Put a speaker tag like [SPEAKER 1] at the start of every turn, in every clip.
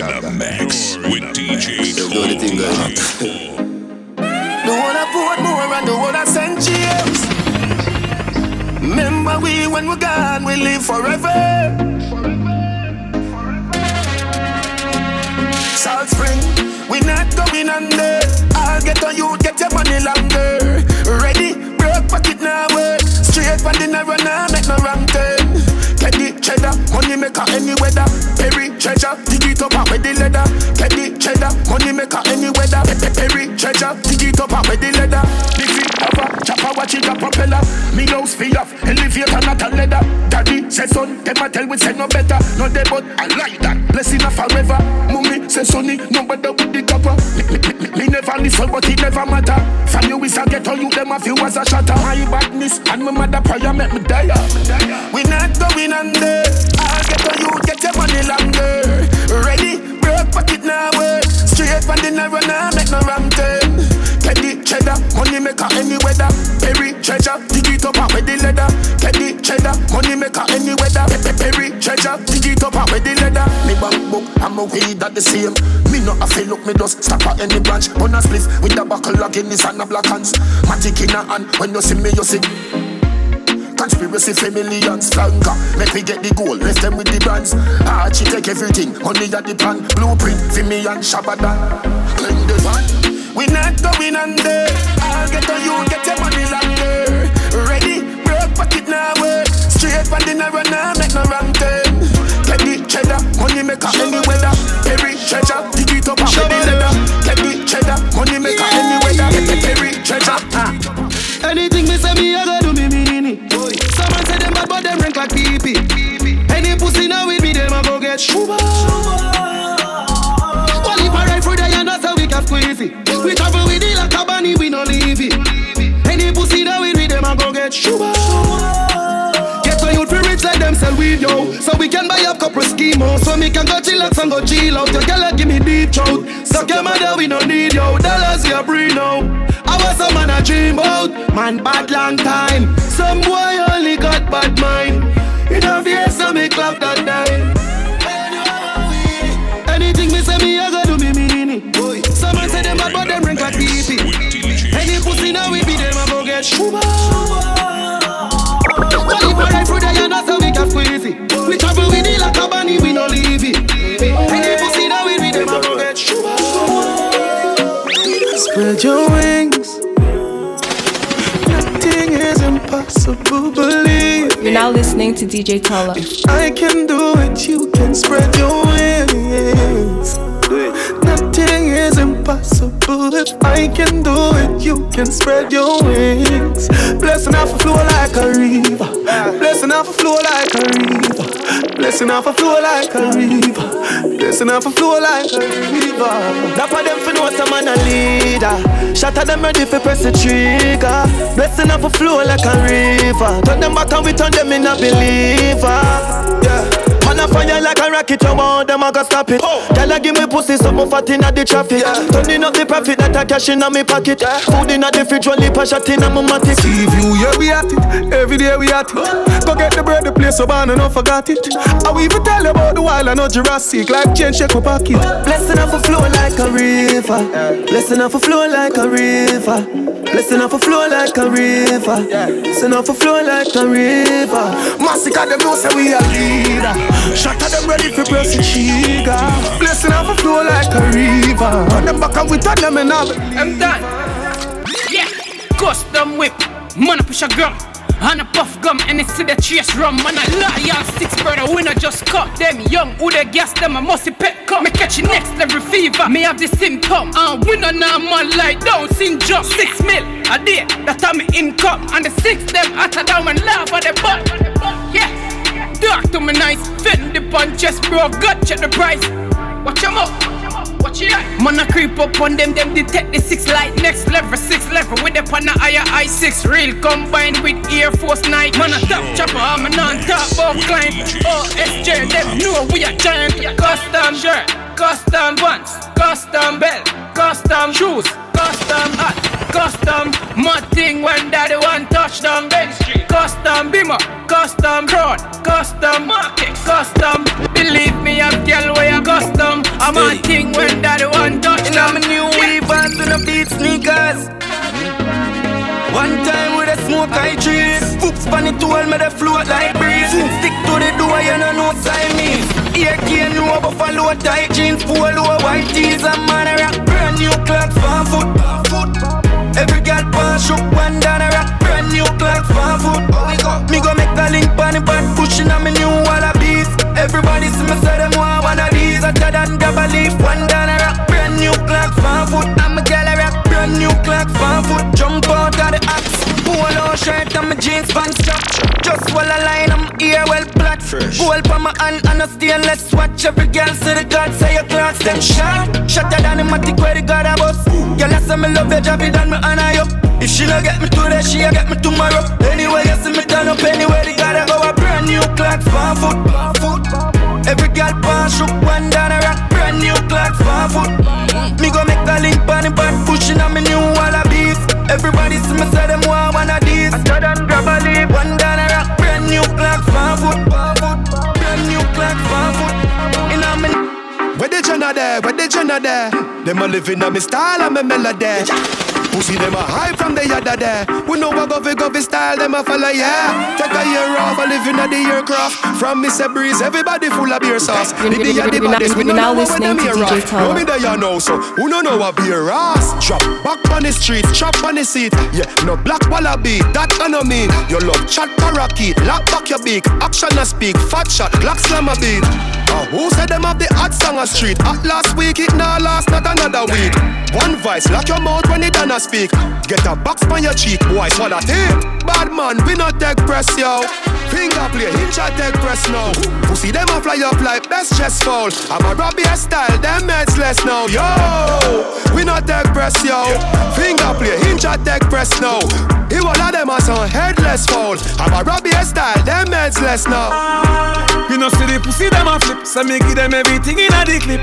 [SPEAKER 1] in the mix with DJ
[SPEAKER 2] Do the thing going
[SPEAKER 3] The one I put more and the one I send James. Remember we when we're gone, we live forever. Salt Spring, we not going under. I'll get on you, get your money longer. Ready, broke pocket now work. Straight from the narrow now, make no wrong turn. Cheddar, money maker any weather. Perry treasure, dig it up and with the leather. The cheddar, money maker any weather. Perry treasure, dig it up and with the leather. Chopper watch it a propeller. Me house fee off, elevator not a leather. Daddy say son, them a tell we say no better. No they but I like that. Blessing a forever. Mummy say sonny, no better with the copper. Me, me, me, me never listen, but it never matter. From you is a get on you, them a few as a shatter. My badness and my mother prayer make me die. We not going under. I'll get you, get your money longer. Ready, broke it now work. Straight from the narrow now, make no wrong turn. Get the cheddar, money maker any weather. Perry treasure, dig it up and with the leather. Get the cheddar, money maker any weather. Perry treasure, dig it up and with the leather. Me bank book, I'm a weed that the same. Me not a fail up, me just stop at any branch. On a spliff with the buckle of Guinness and a black hands. Matic in a hand, when you see me, you see. Conspiracy family millions flanker Make me get the gold, left them with the brands Archie take everything, money at the plan Blueprint for me and Shabadan We not going under. I'll get on you, get your money longer. Ready, broke pocket now work Straight from the narrow now, make no wrong turn. The cheddar, money maker any weather. Perry treasure, dig it up and the leather
[SPEAKER 4] them sell weed, yo. So we can buy up couple schemo. So me can go chillax and go chill out. Your girl give me deep throat. Suck your mother, we no need yo. Dollars, you breathe now. I was a man I dream about. Man, bad long time. Some boy only got bad mind. In a face, so me clap that time. Anything me say me, I go do me mean it. Someone say them bad, but them rank like pee Any pussy now we be them, I go get shuba.
[SPEAKER 5] Spread your wings. Nothing is impossible, believe
[SPEAKER 6] You're now listening to DJ Tala.
[SPEAKER 5] I can do it, you can spread your wings. Impossible. If I can do it, you can spread your wings. Blessing off a flow like a river. Blessing off a flow like a river. Blessing off a flow like a river. Blessing off a flow like a river. For them for know some man a leader. At them ready for press the trigger. Blessing off a flow like a river. Turn them back and we turn them in a believer. Yeah. A fire like a rocket, you want them, I go stop it. Girl, I give me pussy, something fat in the traffic. Turning up the profit that I cash in me pocket. Food in the fridge, only a shot in my matic. See view, yeah, we at it. Every day we at it. Go get the bread, the place so bad, and I forgot it. I will even tell you about the wild, I know Jurassic. Like chain shake my pocket. Blessing off a flow like a river. Blessing off a flow like a river. Blessing off a flow like a river. Blessing off a flow like a river. Massacre them know say we a leader. Shot at them ready for press the trigger. Blessing off a flow like a river. Turn them back we turn them in up.
[SPEAKER 7] I'm done. Yeah, custom whip, man a push a gun. And a puff gum and it's to the chase rum Man a loyal six brother we not just cut Them young who they gas them a musty pet come Me catch you next level fever Me have the symptom And we not know man like down syndrome Six mil a day that time me income And the six them hotter down and laugh at Fend the punches bro God check the price Watch 'em up Watch it out. Man, I creep up on them, them detect the six light. Next level, six level with the pan higher i6. Real combined with Air Force Night. Man, a top chopper, I'm a non top about climb. Oh, SJ, them know we are giant. Custom shirt, custom pants, custom belt, custom shoes, custom hat, custom mud thing when daddy one touchdown. Main Street, custom beamer, custom crown, custom market, custom. Believe me, I'm girl where I custom. I'm a thing when daddy one touch
[SPEAKER 8] And I'm a new weave and to the beat sneakers. One time with a smoke I trees. Foops on it tool me the float like breeze. Stick to the door, you know no Siamese. Ear can know buffalo tight jeans, polo white tees, and man a rock brand new clocks for foot. Every girl pass shook one down a rock brand new clocks for foot. Me go make a link on the bad pushing on me new wallabies. Everybody see me say them want one of these. Hotter than grab a leaf, one down a rock brand new clocks for foot. I'm a girl a rock brand new clocks for foot. Jump out of the axe. Polo shirt and my jeans pants strap. Just while I line, I'm here well black. Gold for my hand and a stainless watch. Every girl say the God say your clocks them sharp. Shatter than the matic where the God a bust. Girl I say me love your job, it done me honor you. If she no get me today, she a get me tomorrow. Anyway,
[SPEAKER 9] there? Where the Jenna there? Them a living on me style and me melody. Pussy them a high from the yada there. We know what govy govy style them a follow yeah. Take a year off, a living at the aircraft. From Mr. Breeze, everybody full of beer sauce. The
[SPEAKER 6] you're-
[SPEAKER 9] the
[SPEAKER 6] you're
[SPEAKER 9] baddest, we don't know what
[SPEAKER 6] listening
[SPEAKER 9] them here off.
[SPEAKER 6] Tyler.
[SPEAKER 9] Me there you know so. Who no know what beer ass? Drop back on the street, chop on the seat. Yeah, no black wallaby, that I no mean. Your love chat parakeet, lock back your beak. Action a speak, fat shot, Glock slam a beat. Who said them have the hot song a street? At last week, it now last not another week. One vice, lock your mouth when it done speak. Get a box on your cheek, boy, swallow tape. Bad man, we not take press, yo. Finger play, hinge a take press now. Pussy them a fly up like best chest fall. I'm a Robbie style, them heads less now, yo. We not take press, yo. Finger play, hinge a take press now. He one of them as a headless fall. I'm a Robbie style, them heads less now.
[SPEAKER 10] You know see the pussy them a flip, so me give them everything in a the clip.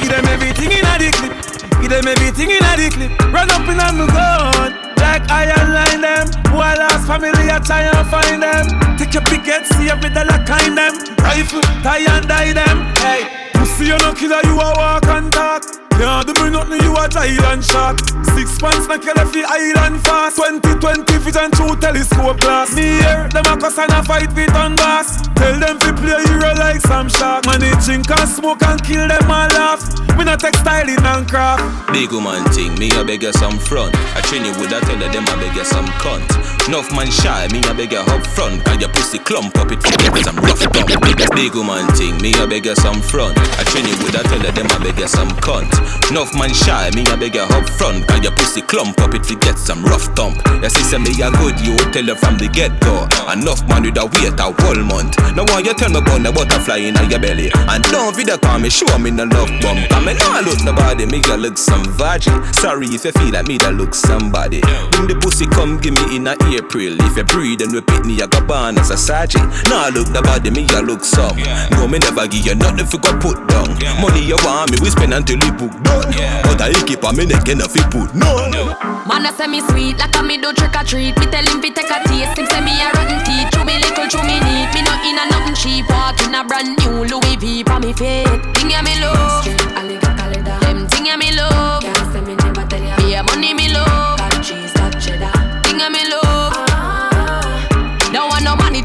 [SPEAKER 10] Give them everything in a the clip. Give them everything in a the clip. Run up in on me gun. Like iron line them. While last family I try and find them. Take your head, see every dollar kind them. Rifle, tie and die them. Hey, pussy you no killer, you a walk and talk. Can't do me nothing, you a giant shark. Six pants na kill fi island fast. 2020 vision through telescope glass. Me here, them a cuss and a fight with on gas. Tell them fi play hero like some shark. Man, they drink and smoke and kill them all laugh. Me not textiling and craft.
[SPEAKER 11] Big woman thing, me a beg you some front. I train you with a tell them I beg you some cunt. Enough man shy, me a beg you up front. Cause your pussy clump up, it forget some rough dump. Big, woman thing, me a beg you some front. I train you with a tell them I beg you some cunt. Enough man shy, me a beg you up front. Cause your pussy clump up, it forget some rough thump. Your sister me a good, you tell her from the get go. Enough man with a wait a whole month. Now why you tell me about the butterfly in your belly? And don't video call me, show me no love bump. I mean, nah look nobody, me a look some virgin. Sorry if you feel like me that look somebody. Bring the pussy, come give me in a April. If you breathe and repeat me, I got born as a sergeant. Nah look the body, me a look some. No, me never give you nothing for you go put down. Money you want me, we spend until you book done. But I keep on me neck and if you put none.
[SPEAKER 12] Man, I say me sweet, like a me do trick or treat. Me tell him fi take a taste, him say me a rotten teeth. Chew me little, chew me neat. Me not in a nothing cheap. Walk in a brand new Louis V for me feet. Thing ya me love, them thing ya me love.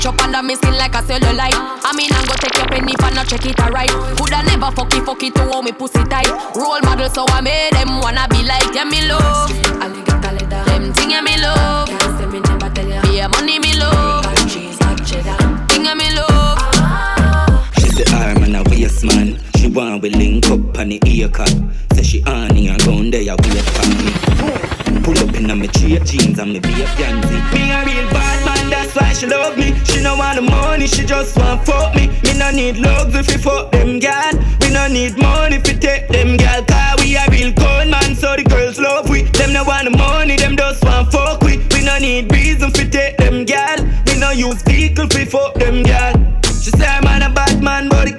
[SPEAKER 12] Want no money chop under me skin like a cellulite. I mean, I'm gonna take your penny for not check it alright. Coulda never fuck it, fuck it to hold me pussy tight. Role model, so I made them wanna be like, yeah, me love. Them thing yeah, me love. Yeah, money me love. Thing yeah, me love.
[SPEAKER 8] She say arm and a waist man. She want we link up on the ear cut. Say she honey and gone there wait for me. Pull up in a me straight jeans and me be a pansy. Me a real bad man, that's why she love me. She no want the money, she just want fuck me. Me no need love if you fuck them gal. We no need money if you take them gal. Cause we a real cold man, so the girls love we. Them no want the money, them just want fuck we. We no need reason fi take them gal. We no use vehicle fi fuck them gal. She say I'm a bad man, but the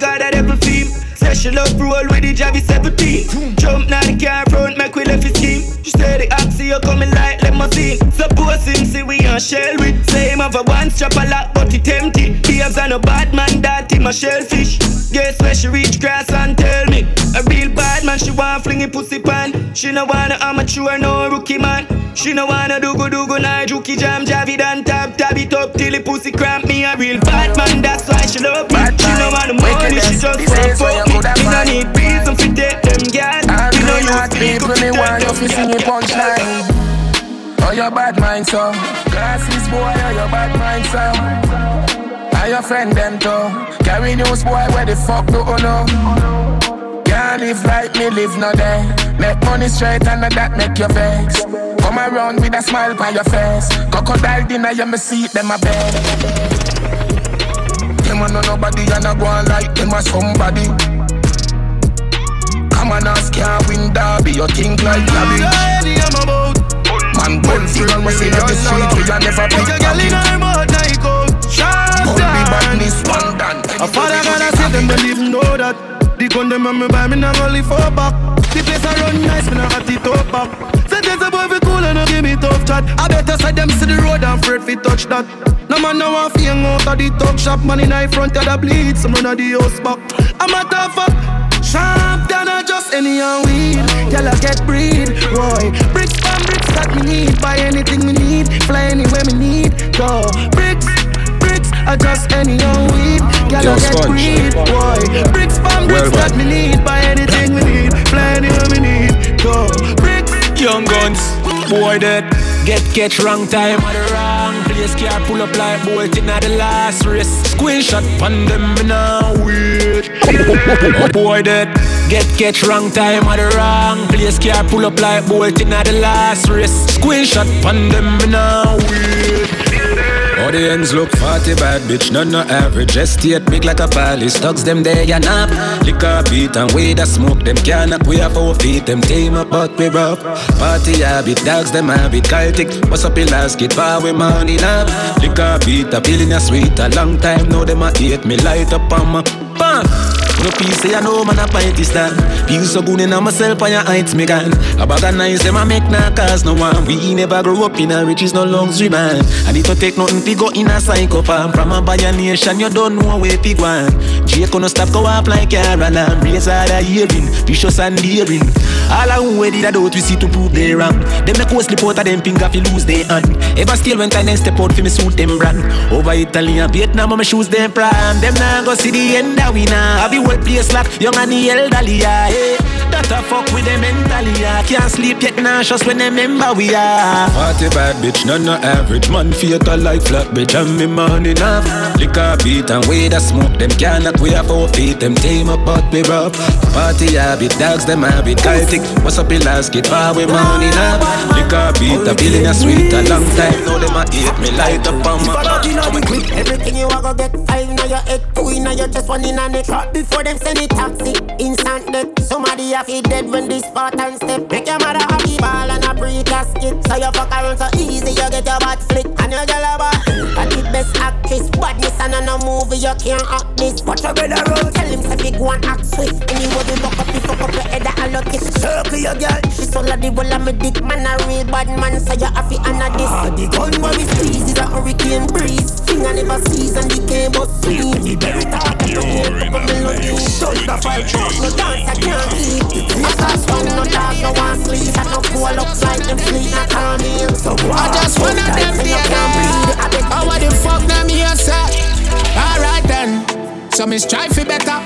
[SPEAKER 8] she love roll with the Javi 17. Jump now the car front, make we left his scheme. She say the oxy you coming like let me see.
[SPEAKER 2] Suppose him see we on shell with. Say him have a one strap a lot, but it empty. Behaves on a bad man, that him a shellfish. Guess where she reach grass and tell me. A real bad man, she want fling it pussy pan. She no wanna amateur, no rookie man. She no wanna do go do go nah juki jam javi and tap tap it up till the pussy cramp me. A real bad man, that's why she love me. She no wanna money, she just want fuck
[SPEAKER 3] people me want you fi sing it punchline. Oh, your bad mind, so. Glasses, boy, oh, your bad mind, so. Are your friend, them, too Carry news, boy, where the fuck do you know? Can't live like me, live no day. Make money straight and that make you vex. Come around with a smile on your face. Crocodile dinner, you me see them a bed. Them a know nobody and I go on like them a somebody On, ask can't win derby You think like cabbage Man, bull figure must in the street We a never pick
[SPEAKER 4] a girl in her mouth like out
[SPEAKER 3] be badness, one done.
[SPEAKER 4] A father gonna say them don't know that. The gun them on me buy me not only for back The place I run nice, me not hot it up back Sentence a boy fi cool and no give me tough chat. I better side them see the road and afraid fi touch that. No man no want fi hang out of the talk shop. Man in high front of the bleed, some run of the house back. I'm a tough up Sharp than a just any and weed. Girl I get breed, boy. Bricks from bricks that me need. Buy anything me need, fly anywhere me need. Go, bricks bricks, I just any old weed. Girl,
[SPEAKER 10] Yo,
[SPEAKER 4] I get
[SPEAKER 10] Sponge.
[SPEAKER 4] breed, boy. Bricks from bricks
[SPEAKER 10] Well,
[SPEAKER 4] that me need, buy anything we need, fly anywhere we need. Go, bricks.
[SPEAKER 13] Young guns, boy dead. Get catch wrong time at the wrong place. Car pull up like bolt in at the last race. Screenshot on them me now wait. Get catch wrong time at the wrong place. Car pull up like bolt in at the last race. Screenshot on them me now.
[SPEAKER 10] Ends look 40 bad bitch, none no average Estate big like a palace, thugs them there ya nap Liquor beat and way that smoke them can knock We have four feet, them tame up but we rough. Party habit, dogs them habit Celtic, What's up in last kid, far we money lab Liquor beat, a feeling a sweet A long time. Now them a hate me light up on my bang no peace, say I know man a party stand Feel so good in myself and your heights me gone. A bag of nice, them a make nah cause no one. We never grow up in a riches, no luxury man. I need to take nothing to go in a psycho farm. From a buyer nation, you don't know where to go Jake gonna stop go up like a alarm. Raise all the hearing, vicious and daring. All I who did I do we see to prove they wrong. Them make us slip out of them finger fi lose their hand. Ever still when time step out fi me suit them brand. Over Italy and Vietnam, my shoes them prime Them nah go see the end of we nah Have whole place lock, young and the elderly yeah hey. That a fuck with them mentally yeah. Can't sleep yet nauseous when them remember we are. Party bad bitch, none no average. Man fatal like flat bitch and me money enough Liquor beat and way that smoke Them can't we have four feet. Them tame up but we rough Party habit, dogs them habit Celtic, what's up in last kid? Far we money enough Liquor beat, a feeling a sweet A long time. Now them a hate me light up on my
[SPEAKER 14] Everything you a go get five in your head, two in your chest, one in a neck. Drop before them send it taxi, instant death. Somebody a dead when this Spartan step. Make your mother happy ball and a pre-casket. So you fuck around so easy, you get your butt flick and your girl a ball. But the best actress, badness and a movie you can't act this. Watch your brother roll, tell him to big one act swift. Anyway we buck up, you fuck up your head and look it. Circle your girl, she so like the wall of me dick man a real bad man, so you have to honor this. Ah, the gun where we squeeze is a hurricane breeze. Finger never sees and the game but sweet. The berry talk, the
[SPEAKER 1] You're in the mix
[SPEAKER 14] Touch the
[SPEAKER 1] with
[SPEAKER 14] fight,
[SPEAKER 1] DJ
[SPEAKER 14] no dance, I can't eat. I start one, no dog, no one sleep. I no cool up like them sleep, not call me. So
[SPEAKER 15] I just wanna them
[SPEAKER 14] you
[SPEAKER 15] there
[SPEAKER 14] can't breathe. I beg
[SPEAKER 15] Oh, what the fuck them here say? Alright then, so me strive for better.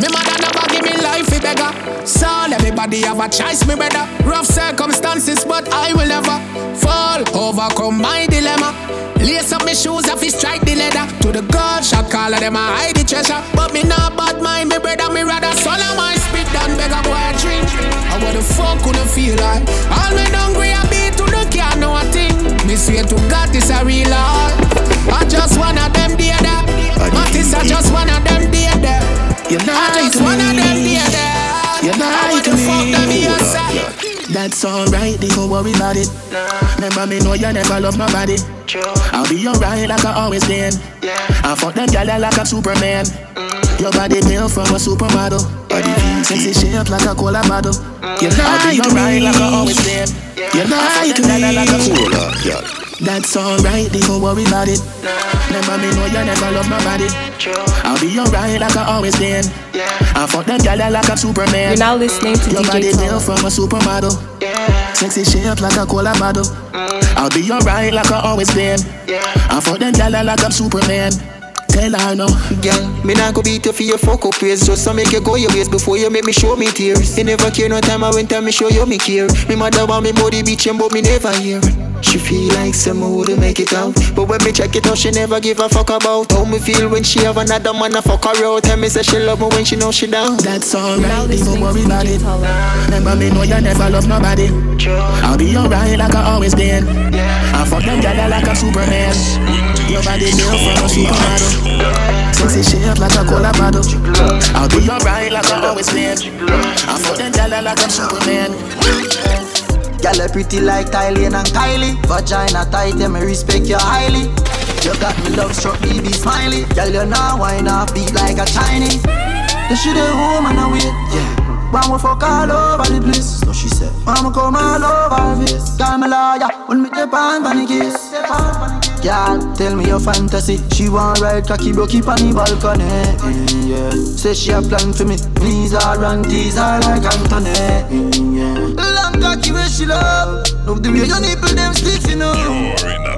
[SPEAKER 15] Me mother never me life for beggar. So everybody have a choice, me better. Rough circumstances, but I will never fall. Overcome my dilemma. Lace up my shoes, I fi strike the leather. To the God shot call of them, I hide the treasure. But me not bad mind, me brother, me rather swallow my spit than beg a boy a drink. I what the fuck could I feel like? All me hungry, I be to the can know a thing. Me swear to God, this a real life. I just one of them dear there. Eh. Mattis, I just one of them dear there. Eh.
[SPEAKER 4] You
[SPEAKER 15] I
[SPEAKER 4] lie
[SPEAKER 15] just
[SPEAKER 4] to
[SPEAKER 15] one of them
[SPEAKER 4] me.
[SPEAKER 15] dear there. You're
[SPEAKER 4] lie
[SPEAKER 15] what
[SPEAKER 4] to
[SPEAKER 15] the fuck them
[SPEAKER 4] me.
[SPEAKER 15] here?
[SPEAKER 4] That's alright, don't worry about it. Remember me know you never love nobody. I'll be alright like I always been. I fuck them gyal like I'm Superman. Mm.
[SPEAKER 3] Your body built from a supermodel. Body sexy shape like a cola bottle. Mm. You I'll be alright like I always been. You like me like a cola, yeah. That's alright, they don't worry about it. Never me know you never love my body. I'll be alright like I always been. Yeah. I fuck them gyal like I'm Superman.
[SPEAKER 6] You're now listening to
[SPEAKER 3] Your
[SPEAKER 6] DJ
[SPEAKER 3] body
[SPEAKER 6] Tolo.
[SPEAKER 3] built from a supermodel. Yeah. Sexy shape like a cola bottle. Mm. I'll be alright like I always been. Yeah. I fuck them gyal like I'm Superman. Tell her no.
[SPEAKER 16] Girl, me not go beat you for your fuck up ways Just to make you go your ways before you make me show me tears. You never care no time I went time me show you me care. Me mother want me body bitchin' but me never hear. She feel like someone would make it out. But when me check it out she never give a fuck about How me feel when she have another man a fuck her out. Tell me say she love me when she know she down.
[SPEAKER 3] That's alright, don't worry about it. Remember me know you never love nobody. I'll be alright like I always been. I fuck them gyal like a Superman. Your body built from a supermodel. Sexy shape like a cola bottle. I'll be alright like I always been. I fuck them gyal like I'm Superman.
[SPEAKER 16] You pretty like Thailand and Kylie. Vagina tight, yeah, me respect you highly. You got me love struck, baby smiley. Girl, you now wine off beat like a Chinese. You should have home and away. Yeah. When we fuck all over the place. So she said. When we come all over her face. Girl, me lawyer. When me dip on funny kiss. Girl, tell me your fantasy. She want ride cocky broke keep on the balcony. Yeah. Say she a plan for me. Please her and tease her like Anthony. Yeah. Long cocky where she love. Love the way your nipple them sticks, you know.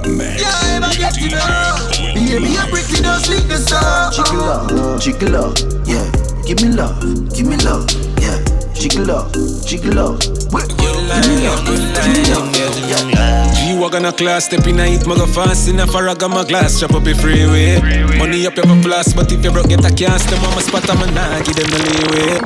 [SPEAKER 16] Yeah, ever get to know. Baby, you're pretty, don't sleep the song. Chicken love, chicken love, yeah. Give me love, give me love, yeah. Chicken love, chicken love. Wait, give me love, give me love, yeah.
[SPEAKER 10] A class, step in a hit, go fast in a farag my glass, chop up the freeway. Money up, you have a plus, but if you broke, get a cast, them on my spot, I'm a nah, give them the leeway.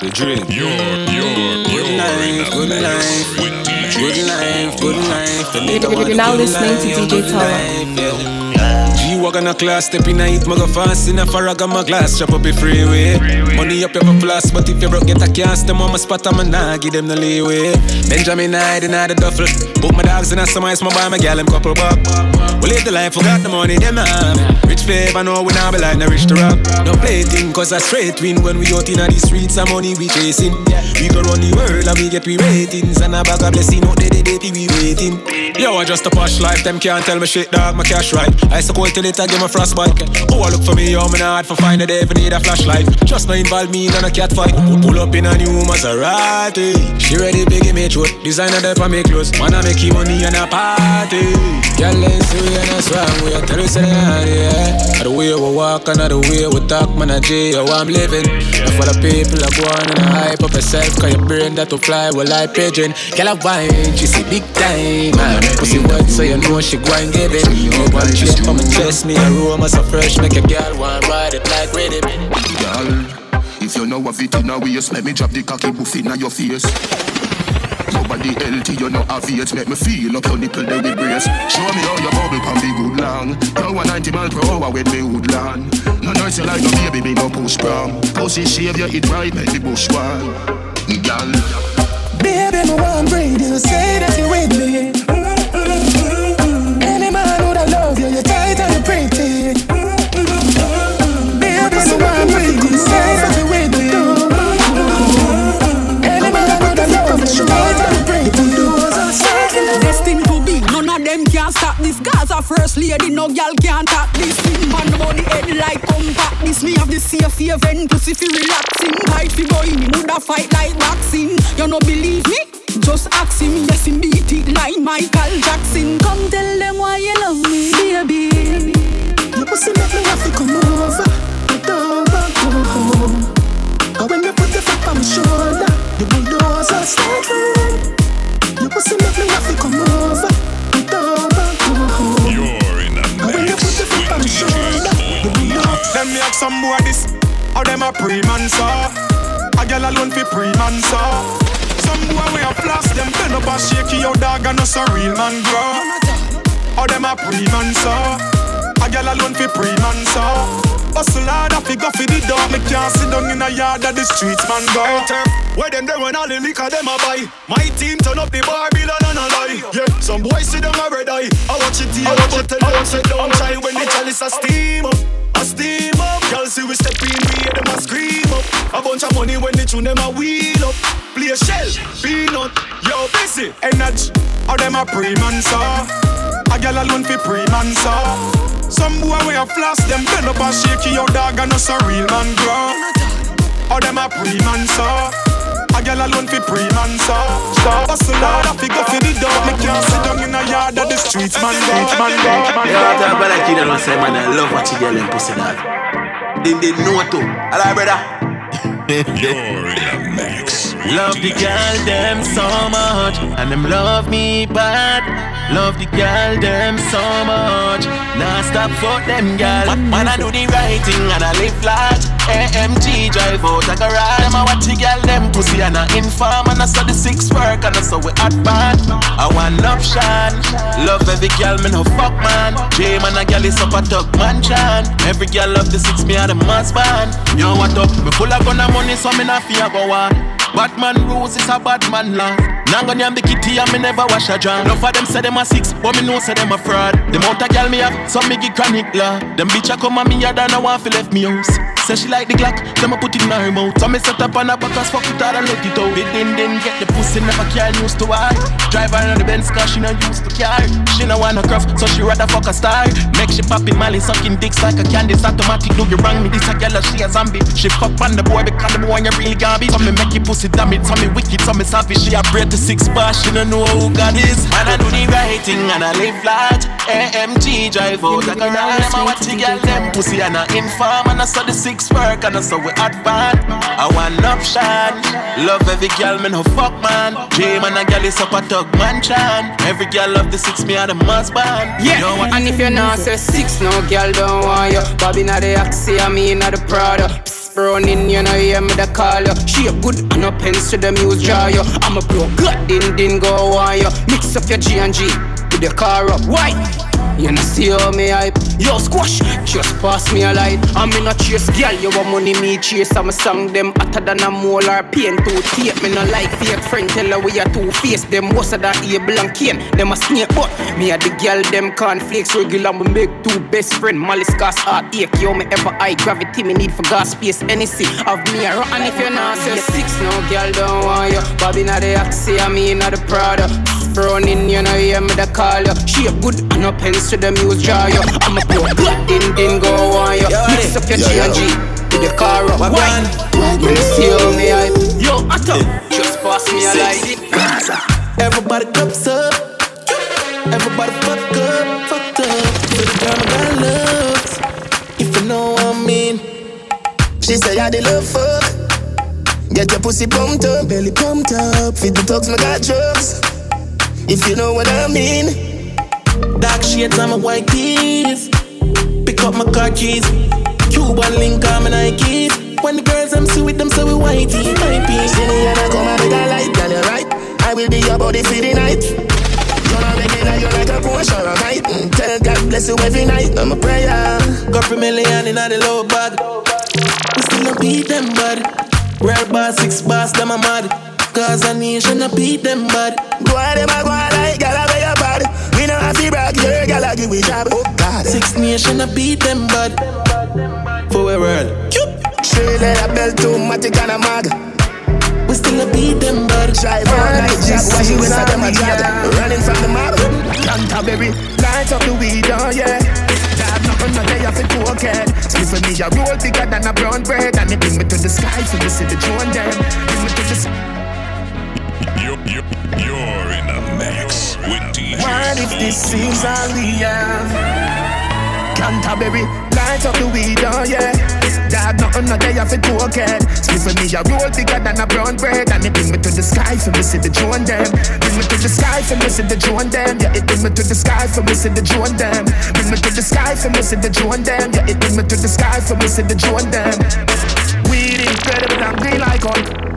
[SPEAKER 10] The dream.
[SPEAKER 1] You're, you're, you're
[SPEAKER 10] life, good life, good life, good life. The nigga want
[SPEAKER 6] You're now listening to DJ
[SPEAKER 10] good Yeah. G-Wagon a class, step in a hit, go fast in a farag my glass, chop up the freeway. Money up, you have a plus, but if you broke, get a cast, them on my spot, I'm a nah, give them the leeway. Benjamin Hyde in the duffel, book my dogs in a summer, my buy my gal, them couple buck. We live the life, forgot the money, them have. Rich flavor, no, we not be like, rich to rock. No play cause a straight win when we out in the streets, some money we chasing. We go run the world and we get we ratings, and a bag of blessing, out there, they, they, we waiting. Yo, I just a posh life, them can't tell me shit, dog, my cash right. I so cold till it, I give my frostbite. Oh, I look for me, me not hard for find a day, if I need a flashlight. Just not involve me in a cat fight. Pull up in a new Maserati. She ready, big image, what? Designer there for me clothes. Wanna make you money and a party. Girl, let's see, and that's why we are tell you, yeah. The way we walk and the way we talk, man, I J, how I'm living. And for the people that go on and hype up yourself, cause your brain that to fly, well, like pigeon. Girl, I wine, she see big time, man. Pussy wet, so you know she go and give it. You want chip on my chest, me a aroma so fresh, make a girl want ride it like rhythm.
[SPEAKER 3] Girl, if you know of it in a waist, let me drop the cocky buff in your face. Nobody healthy, you know have it Make me feel up your nipple there with brace Show me how your bubble can be good long Now 190 mile per hour with me woodland No noise you like no baby, me no push prom Pussy shave you eat right, make the bush one Girl
[SPEAKER 15] Baby, me want breathe you. Say that you with me. Mm, mm, mm, Any man would I love you. You're
[SPEAKER 17] first lady, no girl can't tap this. Thing man about the head like compact. This me have the safe event, pussy fi relaxing. Tight fi boy, me woulda fight like boxing. You no believe me? Just ask him, yes him beat it like Michael Jackson. Come tell them why you love me, baby.
[SPEAKER 15] Your pussy make me have to come over. You don't want to go home. But when you put your foot on my shoulder, the bulldozer start. Your pussy make me have to come over.
[SPEAKER 9] Them me ask some boy this, how them a pre-man saw. A girl alone fi pre-man. Some boy we a floss, them bend up and shake your dog and us a real man grow. How them a pre-man saw. A girl alone fi pre-man saw. Hustle hard, I fi go fi the door. Me can't sit down in a yard that the streets man go. Where them there when all the liquor them a buy. My team turn up the bar, Babylon and a lie. Yeah, some boys sit down a red eye. I watch it I watch it tell them sit down. Try when the chalice a steam up. Steam up, girl see we step in, we
[SPEAKER 18] A scream up. A bunch of money when they tune them a wheel up. Play a shell, peanut, yo busy. Energy, all them a pre-man saw. A gal alone fi pre-man saw. Some boy we a floss them bend up and shake your dog and us a real man grow. All them a pre-man saw. A gal alone fi pre-man saw. Hustle hard a figure fi the dog. Me can't sit down in a yard of the streets man go. Man go.
[SPEAKER 19] Yeah, I talk about like you don't say man I love what you girl and pussy dog. Then they know too. Alright brother.
[SPEAKER 1] You're in a mix.
[SPEAKER 5] Love the girl them so much, and them love me bad. Love the girl them so much. Nah stop for them girl. Man, man I do the right thing and I live large. AMG drive out a garage. Them a watch the girl them pussy and I inform and I saw the six work and I saw we hot bad. I want option. Love every girl me no fuck man. J man a girl is up a tug mansion. Every girl love the six me and the must band. Yo what up? Me full of gun and money so me not fear go on. Batman rules is a bad man law. Now go name the kitty and me never wash a jar. Enough of them say them a six, but me know say them a fraud. The amount of girl me have, some me give chronic law. Them bitch a come and me a done a want fi left me house. Say she like the Glock, them a put it in her mouth. So me set up on her back as fuck it hard and let it out. It din din get the pussy care used to her. Drive her on the Benz car, she not used to car. She no want no craft, so she rather fuck a star. Make she popping Molly sucking dicks like a candy. It's automatic, do you wrong me? This a girl, she a zombie. She fuck on the boy because the boy you really garbage. So me make you pussy damn it, so me wicked, so me savage. She a bread to six bars, she don't know who God is. Man, I do the right thing and I live large. AMG drive out like a. Them a watch the girl them pussy and I inform and I saw the six work and I saw we hot bad. I want option. Love every girl, me no fuck man. J man a girl is up a tug mansion. Every girl love the six, me and the must band.
[SPEAKER 7] Yeah,
[SPEAKER 5] You know what?
[SPEAKER 7] and if you're not say six, no girl don't want you. Bobby not the Axie, I mean not the Prada. Psst, Running, you know, hear me the call you. She a good and no pens to the muse draw you. I'm a pro, gut, din din go on you. Mix up your G and G with the car up. Why? You know see how me hype? Yo squash, just pass me a light. I'm in a chase, girl, you want money me chase. I'm a song them hotter than a mole pain to tape Me no like fake friend, tell her we are two face Them worse than able and cane, them a snake But me a the girl, them cornflakes Regular, me make two best friend Malice cause heartache, yo me ever high Gravity me need for gas space, any see Of me a rotten if you're not. Say six No girl don't want you. Bobby not the Axie, I mean not the Prada Running, you know, hear me the call you. She a good and no pens to the use draw you. I'm a pro, din din go on you. Mix up your G and G with the car up. Why? You see how me hype? Yo, Atto, just pass me a light.
[SPEAKER 5] Everybody cups up. Everybody fuck up, fucked up. To the girl got looks. If you know what I mean.
[SPEAKER 3] She say I the love fuck. Get your pussy pumped up, belly pumped up. Feed the dogs, me got drugs. If you know what I mean.
[SPEAKER 5] Dark shades on my white keys. Pick up my car keys. Cuban link on my Nikes. When the girls I'm see with them, so we whitey, my piece.
[SPEAKER 3] See me and I come and make a light, girl, you're right. I will be your body for the night. You're not regular, you're like a Porsche or a night. Mm, tell God bless you every night. I'm a prayer.
[SPEAKER 5] Couple million in the low bag. We still a beat them bad. Rare bar, six bars, them a mad. Cause a nation a beat them bad.
[SPEAKER 3] Go on, them a go on like gal a wear your bad. We know have to brag, your gal a give we job. Oh God.
[SPEAKER 5] Six nation a beat them bad. For a world.
[SPEAKER 3] Straight leather belt, automatic and a mag.
[SPEAKER 5] We still a beat them bad.
[SPEAKER 3] Drive on like Jack, watch you inside them a jag. Running from the mob. Canterbury, light up the weed, oh yeah. Dab nothing no day off the cocaine. Split for me a roll bigger than a brown bread, and it bring me to the sky so you see the drone them. Bring me to the sky.
[SPEAKER 1] You're, you're, you're in a mix with DJ.
[SPEAKER 3] What if this is all we have? Canterbury, light up the weed, oh yeah. Dog, nothing no day off the cocaine. Split for me a roll bigger than a brown bread, and it bring me to the sky for me see the drone them. Bring me to the sky for me see the drone them. Yeah, it bring me to the sky for me see the drone them. Bring me to the sky for me see the drone them. Yeah, it bring me to the sky for me see the drone them. Weed incredible and green like gold.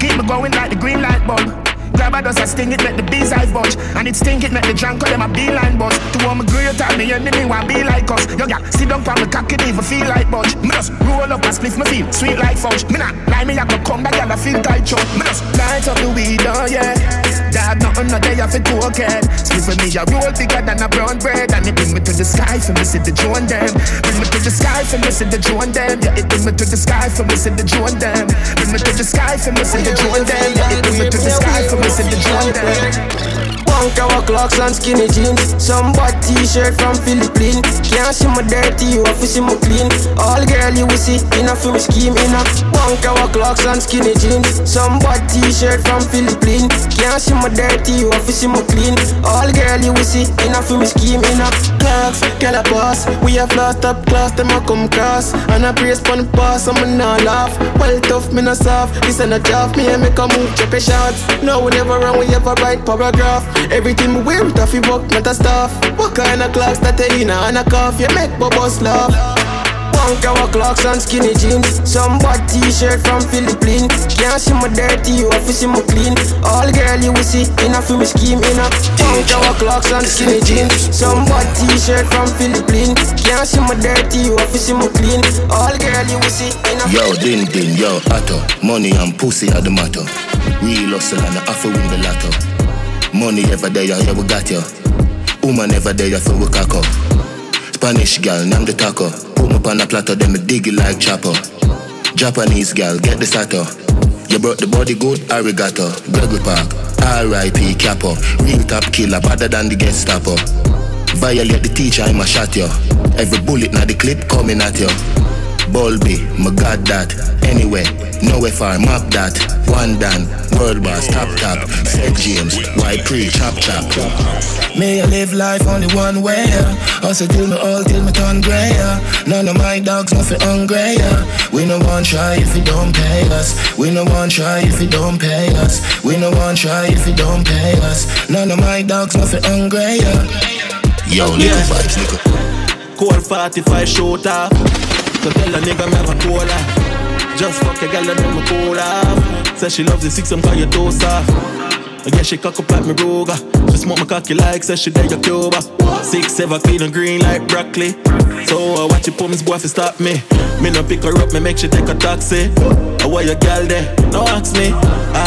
[SPEAKER 3] Keep me going like the green light bulb. Grab a dust, I sting it, make the bees eye bunch. And it stink it, make the drunk call them a beeline buzz. To all my great time, me enemy want be like us. Yo, gal, sit down on the cock, it even feel like bunch. Me just roll up and spliff me feel sweet like fudge. Me not lie, me I go come back, gal, I feel tight chunk. Me just light up the weed, oh yeah. Dog, nothing no day off it cocaine. Split for me, a roll bigger than a brown bread. And it bring me to the sky for me, see the drone them. Bring me to the sky for me, see the drone them. Yeah, it bring me to the sky for me, see the drone them. Bring me to the sky for me, see the drone them. Yeah, it bring me to the sky for me, see the drone them.
[SPEAKER 8] Punk our clocks and skinny jeans. Some bad t-shirt from Philippines. Can't see my dirty, you have to see my clean. All girl you will see in a film scheme a punk our clocks and skinny jeans. Some bad t-shirt from Philippines. Can't see my dirty, you have to see my clean. All girl you will see in a film scheme a clocks. Girl a boss, we have lost up class, them a come cross. And I brace pon the pass, I'm not laugh. Well tough, me not soft. This ain't a job, me and make a move, check a shots. No, we never run, we ever write paragraph. Everything we wear, it off work, not a stuff. What kind of clocks that they in and a cuff? You make bubbles laugh. Punk our clocks and skinny jeans. Some bad t-shirt from Philippines. Can't see my dirty, you have to see my clean. All girl you will see in a film scheme in a punk our clocks and skinny jeans. Some bad t-shirt from Philippines. Can't see my dirty, you have to see my clean. All girl you will see a
[SPEAKER 20] Yo, din din, yo, atto. Money and pussy are the motto. Real hustle and I offer win the lotto. Money ever there, yeah, we got you. Woman ever there, so we cock up. Spanish gal, name the taco. Put me on a platter, then me dig it like chopper. Japanese gal, get the sato. You brought the body good, arigato. Gregory Park, R.I.P. Capo. Real top killer, better than the Gestapo. Violate the teacher, I'ma shot you. Every bullet now the clip coming at you. Bulby, my god that. Anyway, nowhere far, map that. One done, world boss, top top. Said James, why pre, chop chop.
[SPEAKER 1] May I live life only one way. Also till me all till me turn grey. None of my dogs nothing hungry. We no one try if you don't pay us. We no one try if you don't pay us. We no one try if you don't pay us. None of my dogs nothing hungry.
[SPEAKER 20] Yo, little vibes, nigga.
[SPEAKER 5] Cold 45 shooter. So tell a nigga me have a cola. Just fuck a gal and then me cool off. Say she loves the six, I'm call you toast off. I guess she cock up like me Ruger. She smoke my cocky like say she there your Cuba. Six, seven, clean and green like broccoli. So uh, I watch your pumps, boy, fi stop me. Me no pick her up, me make she take a taxi. Uh, I why your gal there? No ask me.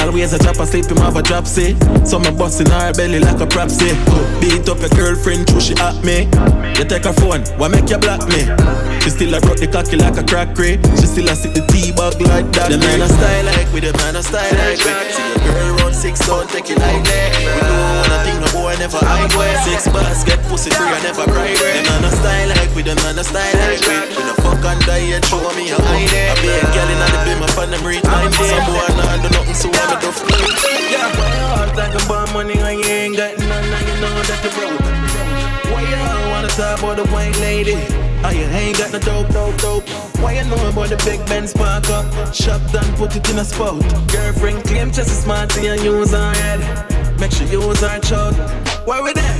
[SPEAKER 5] Always a drop asleep, him have a drop see. So me bustin' her belly like a propsy. Beat up your girlfriend, true she at me. You take her phone, why make you block me? She still a rock the cocky like a crackery. She still a sit the T-bag like that. The man a style like with the man a style like. See a girl six, don't take it like that. We do nothing, no boy never hide way. Six bars get pussy free, I never cry red. The man a style like with the man a style like we. We no fuck and die yet, show me how I there. I be a girl in the beam, I find them reach my day. Some boy nah do nothing, so I'm a duff. Yeah, all talking about money, I ain't got none, and you know that you broke. Why you all wanna talk about the white lady? Oh, you ain't got no dope, dope, dope. Why you know about the big Ben spark up? Shop done, put it in a spot. Girlfriend claim just as smart and use her head. Make sure you use her chug. Why we there?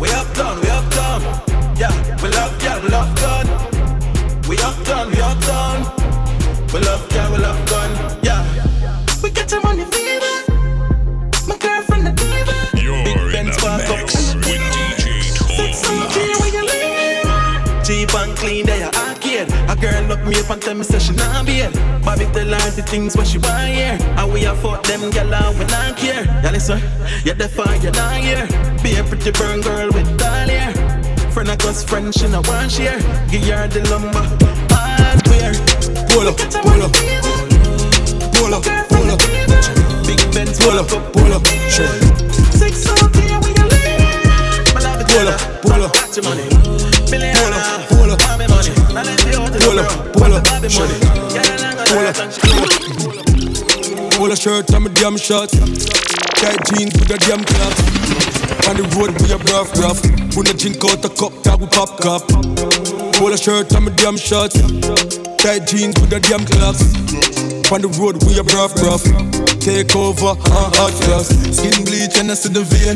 [SPEAKER 5] We up done, we up done. Yeah, we love, yeah, we love gun. We up done, we up done. We love, yeah, we love gun. Yeah. We get your money fever.
[SPEAKER 21] A
[SPEAKER 5] girl look me up and tell me say she not beard. Bobby tell her the things what she want here. And we are fuck them gyal and we not care. Yeah, listen, yeah, the fire you not here. Be a pretty burn girl with doll hair. Friend of us, friend, she no want share. Give her the lumber, hardware.
[SPEAKER 22] Pull up, pull up, pull up, pull up.
[SPEAKER 5] Big Benz,
[SPEAKER 22] pull up, pull up.
[SPEAKER 5] Six here, we
[SPEAKER 22] Pull up, pull up, pull up, pull up,
[SPEAKER 5] the
[SPEAKER 22] pull up, pull up,
[SPEAKER 5] money.
[SPEAKER 22] Pull up, pull up. Shirt and my damn shorts. Tight jeans with a damn clocks. On the road we a rough rough. When I drink out a cup, that we pop cup. Pull a shirt and my damn shorts. Tight jeans with a damn clocks. On the road we are rough rough. Take over, uh, hot cross.
[SPEAKER 23] Skin bleach and I see the vein.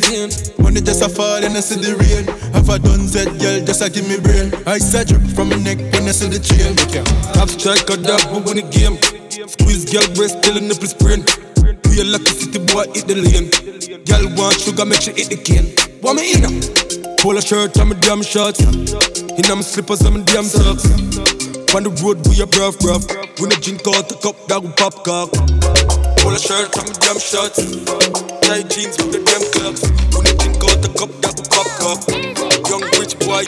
[SPEAKER 23] Money just a fall and I see the rain. Have a done said, girl, just a give me brain. I said drip from my neck when I see the chain.
[SPEAKER 22] Top strike a dog, we win the game. Squeeze girl breast till the nipple sprain. We a lucky city boy, hit the lane. Girl want sugar, make sure hit the cane. What me in a shirt and my damn shorts. In my slippers and my damn socks. On the road we a bruv bruv. When I drink out a cup, that will pop cock. Pull a shirt and my damn shorts. tight jeans with the damn clubs. When you drink out the cup, that will pop up. Young rich boy.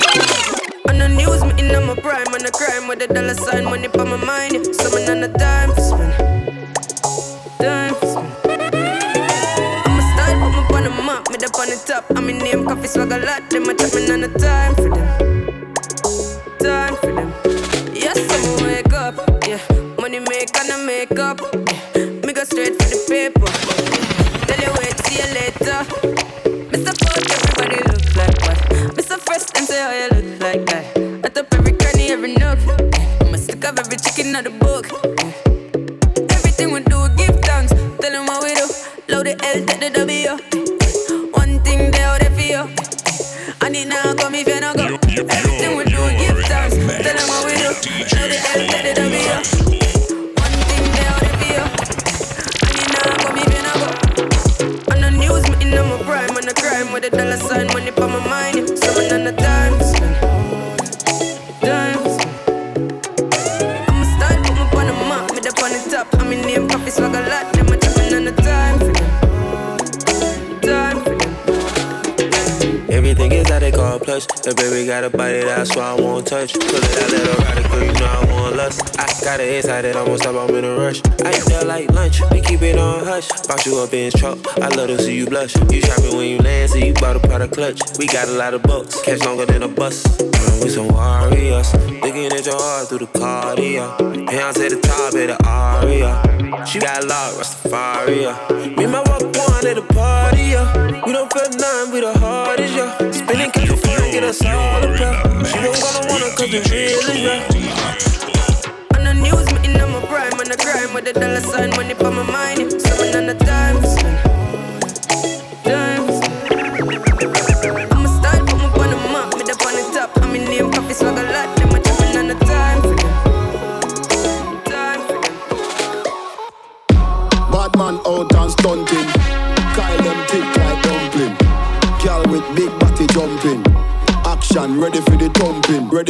[SPEAKER 24] On the news, me in on my prime, on the crime with the dollar sign, money for my mind. Yeah. Summon on the time for spend. Time for spend. I'ma style, put me on the map, me up on the top. I'm in name, coffee swag a lot, them a chat me on the time for them.
[SPEAKER 1] Box you up in his truck, I love to see you blush. You shopping when you land, so you bought a product clutch. We got a lot of boats, catch longer than a bus. We some warriors, looking at your heart through the cardio. Hands at the top of the aria. She got a lot, Rastafari. Me and my walk one at the party, yeah. We don't feel nothing, we the hardest, yeah. Spinning cash for fun, get us all the pep. She don't gonna want it, cause the real is real.
[SPEAKER 24] On the news, me in my prime, on the crime with the dollar sign, money for my mind.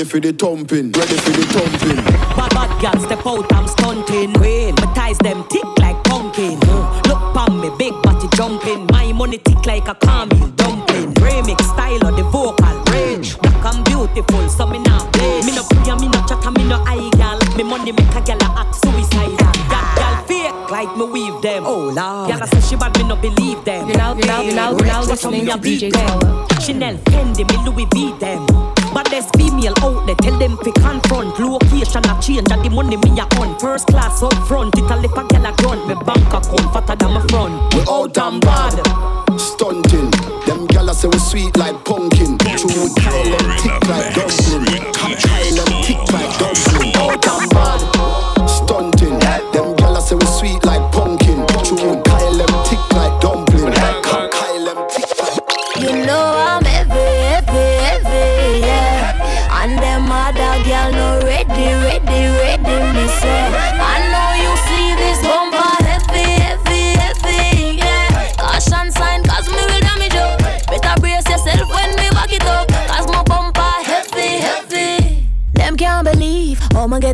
[SPEAKER 9] Ready for the thumping. Ready for the thumping.
[SPEAKER 25] Bad bad girl step out, I'm stunting. Queen, my ties them tick like pumpkin. Mm. Look pon me, big body jumping. My money tick like a caramel dumpling. Remix style of the vocal range. Black and beautiful, so me not play. Me no play, me no chat, me no eye gal. Me money make a gal a act suicidal. Gal gal fake like me weave them. Oh lord, gal say she bad, me no believe them.
[SPEAKER 6] You're now
[SPEAKER 25] Rest from
[SPEAKER 6] listening
[SPEAKER 25] me, I
[SPEAKER 6] to
[SPEAKER 25] beat
[SPEAKER 6] DJ
[SPEAKER 25] them.
[SPEAKER 6] Color.
[SPEAKER 25] Chanel, Fendi, me Louis V them. But there's female out there, tell them fi confront. Location a change, and the money me a on. First class up front, it a lip a gal a grunt. Me bank account fatter than my front.
[SPEAKER 9] We out and bad. Stunting. Them gala say we sweet like pumpkin. True, we Kyle them thick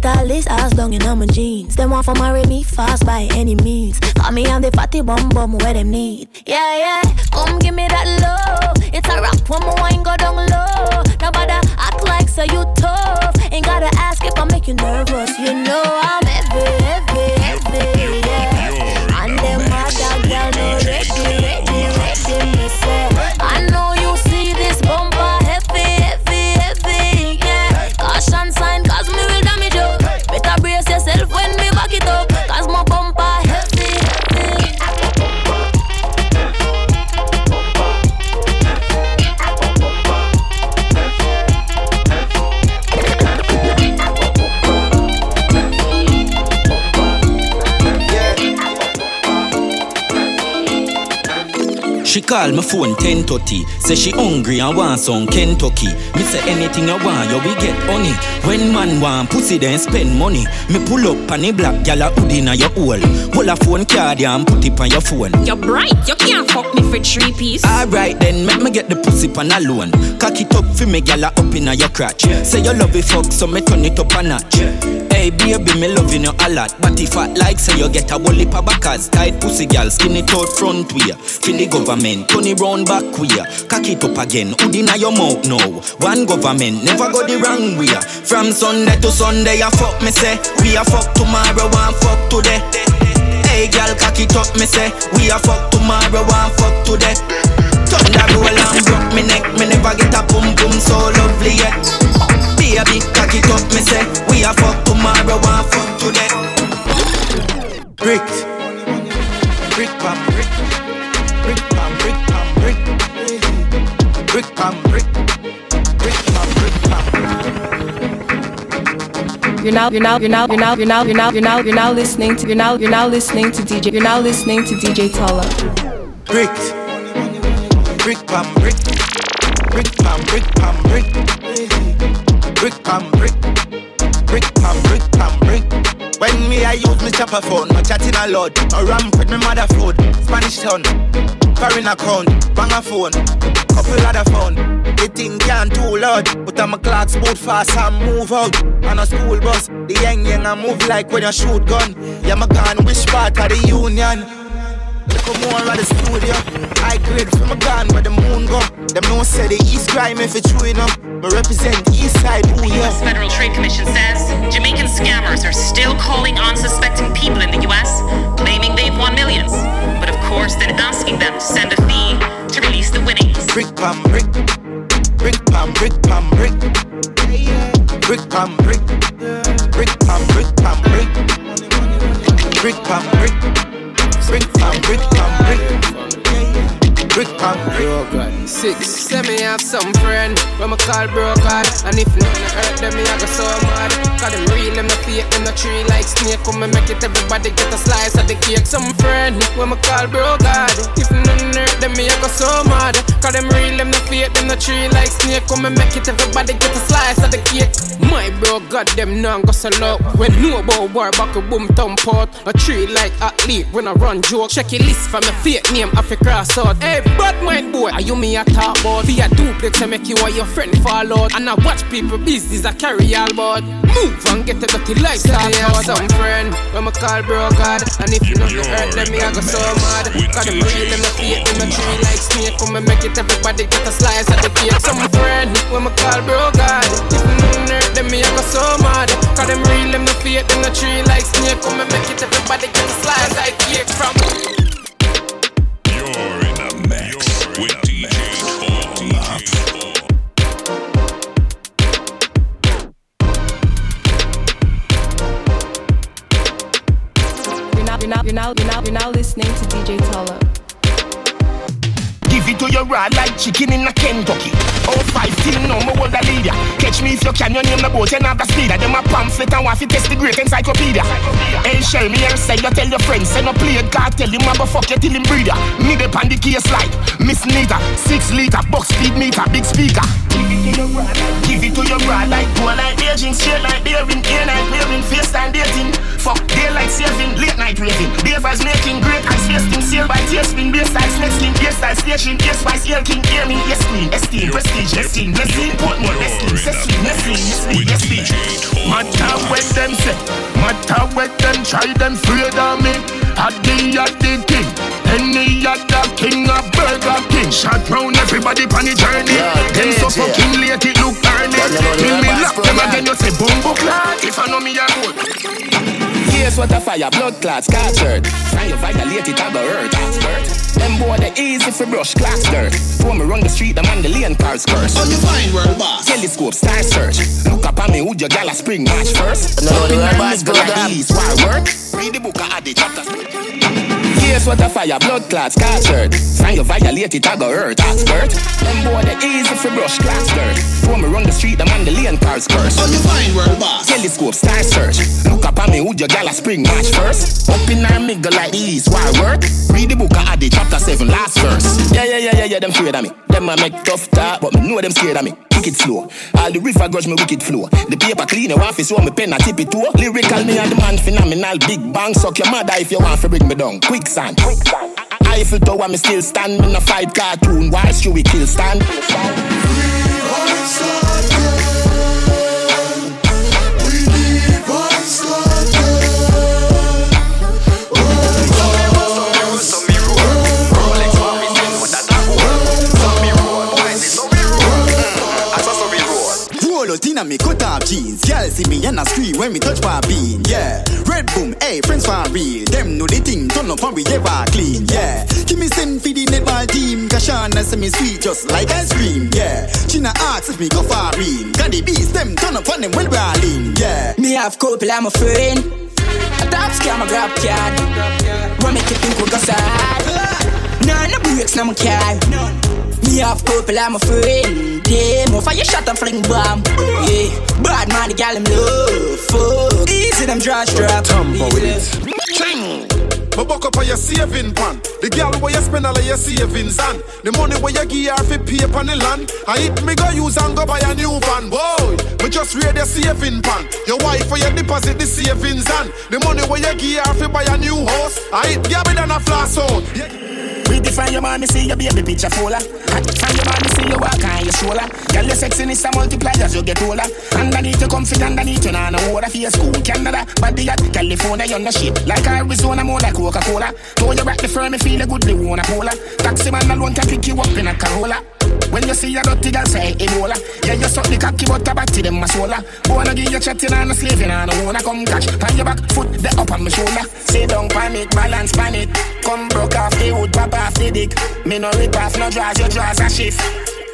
[SPEAKER 26] All this ass down in my jeans. Them want for marry me fast by any means. Call me on the fatty bum bum where them need. Yeah, yeah, come give me that low. It's a rap when my wine go down low. Nobody act like so you tough. Ain't gotta ask if I make you nervous. You know I'm
[SPEAKER 27] call my phone 1030. Say she hungry and want some Kentucky. Me say anything you want, you we get on it. When man want pussy, then spend money. Me pull up on the black gal a hood inna your hole. Pull a phone card and put it on your phone.
[SPEAKER 28] You're bright, you can't fuck me for three piece.
[SPEAKER 27] Alright then, make me get the pussy pan alone. Cock it up for me gal a up inna your crotch. Say you love it fuck, so me turn it up a notch. Hey baby, me loving you a lot. But if I like, say you get a heap of backers. Tight pussy gal, skin it out front way. Feel the government, turn it round back queer. Cock it up again, hood inna your mouth now. One government, never go the wrong way. From Sunday to Sunday, I fuck me say. We a fuck tomorrow, one fuck today. Hey gal, cock it up, me say. We a fuck tomorrow, one fuck today. Thunder roll and broke me neck, me never get a boom boom so lovely yet. Baby, cock it up, me say. We a fuck tomorrow, one fuck today.
[SPEAKER 29] Brick, brick pam brick, brick pam brick pam brick, brick pam brick
[SPEAKER 6] You're now, you're now, you're now, you're now, you're now, you're now, you're now, you're now listening to, you're now, you're now listening to DJ, you're now listening to DJ Tala.
[SPEAKER 29] Brick, brick pam brick, brick pam brick pam brick, brick pam brick, brick pam brick pam brick. When me I use me chopper phone, my chatting a lot. I ramp with me mother food, Spanish town, foreign account, bang a phone, couple of other phone. The thing can't too loud, but I'm a clocks boot fast and move out. On a school bus, the young young I move like when you shoot gun. Yeah, my gun, which part of the union? Look more at the studio. I grade from a gun where the moon go. Them no say the East crime if it's true enough. But represent East side, ooh
[SPEAKER 30] The. U.S. Federal Trade Commission says Jamaican scammers are still calling on unsuspecting people in the U.S., claiming they've won millions. But of course, then asking them to send a fee to release the winnings.
[SPEAKER 29] Brick pam brick, brick pam brick pam brick, brick pam brick, brick pam brick pam brick, brick pam brick, brick pam brick pam brick, brick brick.
[SPEAKER 7] Six, say me have some friend. When me call broke hard And if nothing hurt them, me I go so mad. Cause them real, them the fake, them the tree like snake. Come and make it everybody get a slice of the cake. Some friend when me call broke hard If nothing hurt them, me I go so mad. Cause them real, them the fake, them the tree like snake. Come and make it everybody get a slice of the cake. My bro got them now go sell out. When know about war, back a boom thump out A tree like athlete when I run joke. Check your list from a fake name, I cross out Hey, bad mind boy, are you me a talk about? Be a duplex, I make you or your friend fall out. And I watch people business, I carry all about Move and get a dirty lifestyle out Some friend, when me call bro God. And if you know the hurt them, me I go so mad. Cause them real, them the fake, them the tree like snake. Come and make it everybody get a slice of the cake. Some friend, when me call bro God. If you know the hurt them, me I go so mad. Cause them real, them the fake, them the tree like snake. Come and make it everybody get a slice like cake from
[SPEAKER 6] now, you're now, you're now, listening to DJ Tala.
[SPEAKER 3] Give it to your raw like chicken in a Kentucky. Oh, five team, no more world a leader. Catch me if you can, your name the boat, and have the speed. Them a pamphlet and to test the great encyclopedia. Hey, shell me here, say you tell your friends, say no play it, God tell him a go fuck you till him breeder. Me the pan the case like Miss Nita, six liter, box speed meter, big speaker. Give it to your raw like poor like aging, straight like daring, air night wearing, face time dating. Fuck daylight saving, late night raving. Davers making great ice wasting, sail by tailspin, bass style, next thing, bass style station, yes, wise, air king, air me, yes, queen, esteem, prestige, esteem, blessing, Portmore, esteem, Cecil, Nestle, yes, me, yes. Matter what them say, matter what them try, them afraid of me. At the, at the king, any other king, a burger king. Shot round everybody on the journey. Them so fucking late, it look early. Till me lock them again, you say, boom, boom, If I know me, I go.
[SPEAKER 20] Here's what a fire, blood clots, scattered. Sign you violate it, I go hurt, expert. Them boy, they easy for brush, class dirt. When me run the street, the man, the lane cars curse.
[SPEAKER 31] Oh, you fine, world boss.
[SPEAKER 20] Telescope, star search. Look up at me, who your gal a spring match first.
[SPEAKER 31] No, the
[SPEAKER 20] Up in
[SPEAKER 31] boss,
[SPEAKER 20] the
[SPEAKER 31] brother.
[SPEAKER 20] East, why work? Read the book, The what a fire, blood clots, scattered. Sign you violate it, I go hurt, expert. Them boy, they easy for brush, class dirt. When me run the street, the the lane cars curse.
[SPEAKER 31] Oh, you fine, world boss.
[SPEAKER 20] telescope, star search. Look up at me, would your gal a spring match first? Up in our middle like these, why work? Read the book I of Adi, chapter 7, last verse. Yeah, yeah, yeah, yeah, yeah, them afraid of me. Them a make tough talk, but me know them scared of me. Kick it slow. All the river grudge me wicked flow. The paper clean your office, so me pen a tip it too. Lyrical me and the man phenomenal. Big bang, suck your mother if you want to bring me down. Quicksand. Quicksand. Eiffel Tower, me still stand. Me no fight cartoon. Why should we kill stand?
[SPEAKER 27] Roll out inna me cut off jeans. Girl see me and I scream when me touch my bean. Yeah, red boom, hey friends for real. Them know the thing turn up and we ever clean. Yeah, give me send for the netball team. Kashana say me sweet just like ice cream. Yeah, China asks if me go far in. Got the beast them turn up on them well rolling. Yeah,
[SPEAKER 25] Me have couple, I'm a friend. A top scam, a grab card. What make you think we go sad? Nah, no breaks, no my car. Me have couple, I'm a friend. Damn, off you shot and fling bomb. Yeah, bad man, the gal him love. Fuck, easy them draw strap. Tumble with it.
[SPEAKER 9] Ching. But buck up on your saving pan. The girl where you spend all of your savings on. The money where you give her for pay on the land. I hit me go use and go buy a new van. Boy, me just read your saving pan. Your wife for your deposit the savings on. The money where you give her for buy a new house. I hit gabby than a flash out.
[SPEAKER 20] We define your man, me see your baby picture fuller. Find your man, me see you walk on your shoulder. Girl, your sexiness a multiply as you get older. Underneath you comfy, underneath you nah no water your school, Canada. Body at California, you're no shit. Like Arizona, more like Coca-Cola. Throw you back the firm, me feel a good, they wanna polar. Taxi man alone can pick you up in a Corolla. When you see a dirty girl say Ebola. Yeah, you suck the cocky but a batty them a sola Wanna give you chatting and a slaving and I wanna come catch. Pan your back, foot the up on my shoulder. Sit down pan it, balance pan it. Come broke off the wood, pop off the dick. Me no rip off, no draws, your draws a shift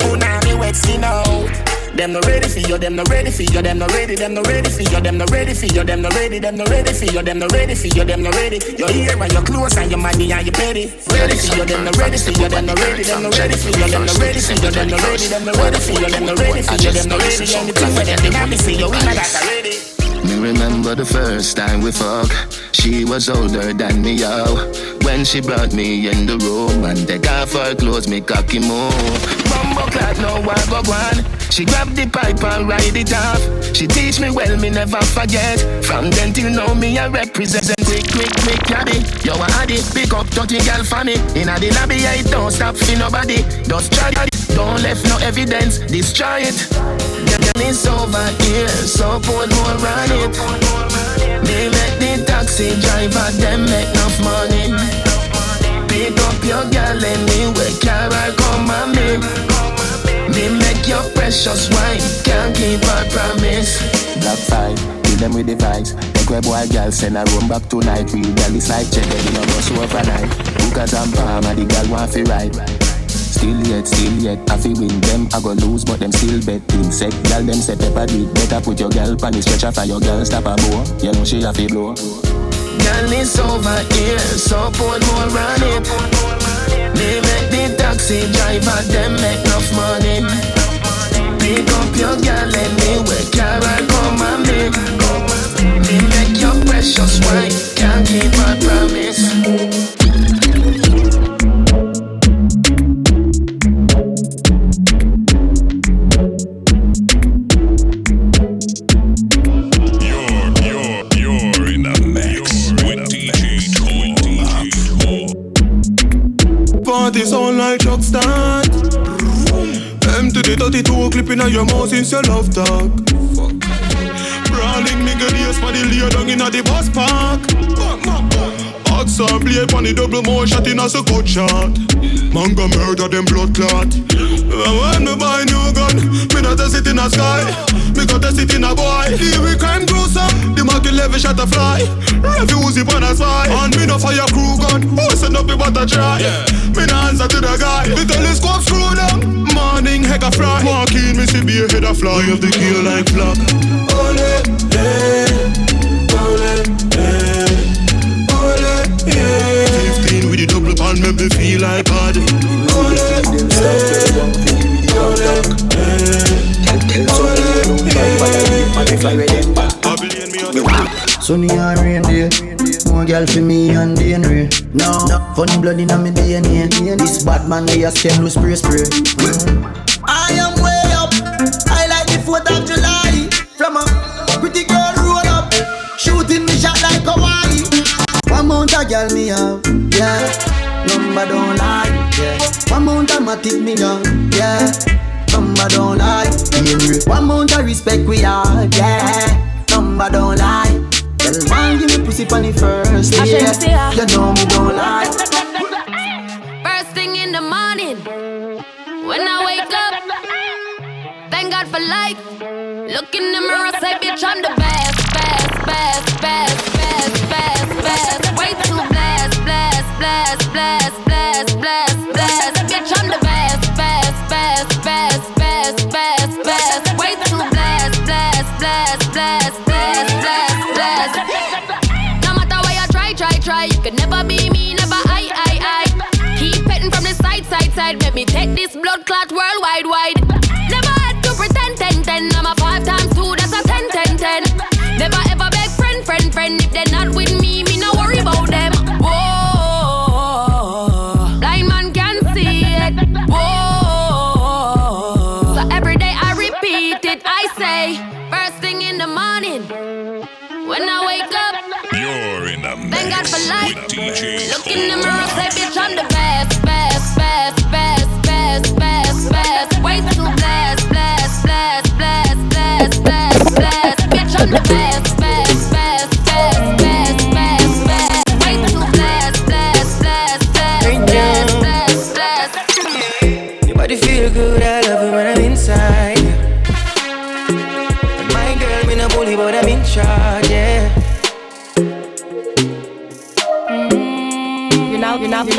[SPEAKER 20] Punani wet skin out them no ready for you, them no ready for you, them no ready, them no ready for you, them no ready for you, them no ready, them no ready for you, them no ready for you, them no ready. You're here and you're close and you're money and you're petty. Ready for you, them no ready for you, them no ready, them no ready for you, them no ready for you, them no ready, them no ready for you, them no ready for you, them no ready. Anything where them deny me, see you, we not got ready. Me remember the first time we fuck. She was older than me, yo. When she brought me in the room and take off her clothes, me cocky move. Bumbo clad, no I go one. She grabbed the pipe and ride it off. She teach me well, me never forget. From then till now, me I represent quick, quick, quick, caddy. Yo, I had it, pick up dirty girl for me. Inna the lobby, I don't stop for nobody. Just try it, don't left no evidence. Destroy it. Girl, it's over here, so put more on it. They make the taxi driver, them make enough money. Pick up your girl anyway, car I come and me. Me make your precious wife, can't keep her promise. Black five, kill them with the vibes. Make where boy girl send a room back tonight. Real girl is like check you know bus overnight. Hookers and palm, and the girl want fi ride. Still yet, still yet, I fi win them, I go lose, but them still bet insect. Girl, them say pepper do better. Put your girl pan the stretcher for your girl stop a bow. You know she a fi blow. Girl, it's over here, so put more on it. They make the taxi driver, them make enough money. Pick up your girl anyway, car I come and make. They make your precious wife, can't keep her promise.
[SPEAKER 32] 32 clipping on your mouth since your love talk. Brawling nigga, the for the lay down inna the bus park. Hot star play on the double more shot in a good shot. Man go murder them blood clot. When me buy new gun, me not test it in a sky. Me go test it in a boy. Here we crime cruiser, the Mark 11 shot a fly. Refuse it on a spy. And me no fire crew gun. Who send up but a try? Me no answer to the guy. The telescope screw down. Morning heck a fly. Walking me see be a head a fly. Of the kill like flock. Ole, hey, ole, hey, pan make me feel like God. Ole, ole.
[SPEAKER 16] Sunny and rain day. More girl for me and DNA. No, funny blood in my DNA. This bad man they a scam loose spray spray. I am way up. I like the 4th of July. From a pretty girl roll up, shooting me shot like Hawaii. One mount girl me have, yeah. Number don't lie, yeah. One mount a matic me young, yeah. Number don't lie, Henry. One mount a respect we have, yeah. Number don't lie. Tell man give me pussy the first, yeah. You know me don't lie.
[SPEAKER 12] First thing in the morning, when I wake up, thank God for life. Look in the mirror, say, bitch, I'm the best, best, best, best, I'm the best, best, best, best, best, best, best. Way too blessed, blessed, blessed, blessed, blessed, blessed, blessed. Bitch, I'm the best,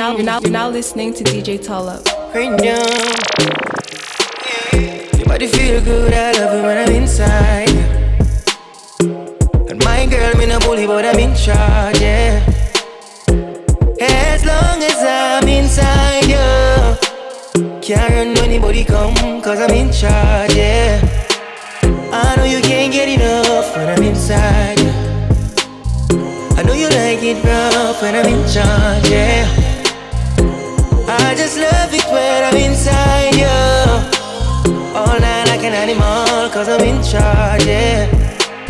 [SPEAKER 6] now, you're now, you're now, now, now listening to DJ Tulla.
[SPEAKER 8] Rain down. Your body feel good, I love it when I'm inside. And my girl, me no bully, but I'm in charge, yeah. As long as I'm inside you, can't run when anybody come, cause I'm in charge, yeah. I know you can't get enough when I'm inside you. I know you like it rough when I'm in charge, yeah. When I'm inside you. All night like an animal, cause I'm in charge, yeah.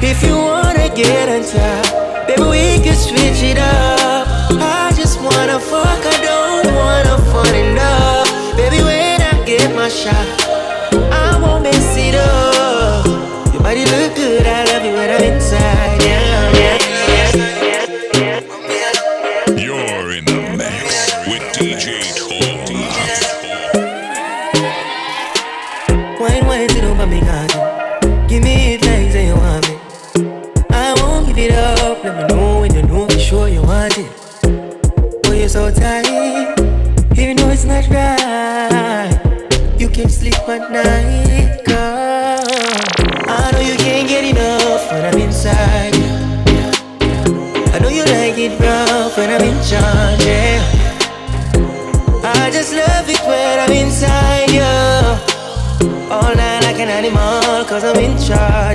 [SPEAKER 8] If you wanna get on top, baby, we can switch it up. I just wanna fuck, I don't wanna fall in love. Baby, when I get my shot, Tight, even though it's not right. You can't sleep at night, girl. I know you can't get enough when I'm inside. I know you like it rough when I'm in charge, yeah. I just love it when I'm inside you. All night like an animal, cause I'm in charge, yeah, yeah.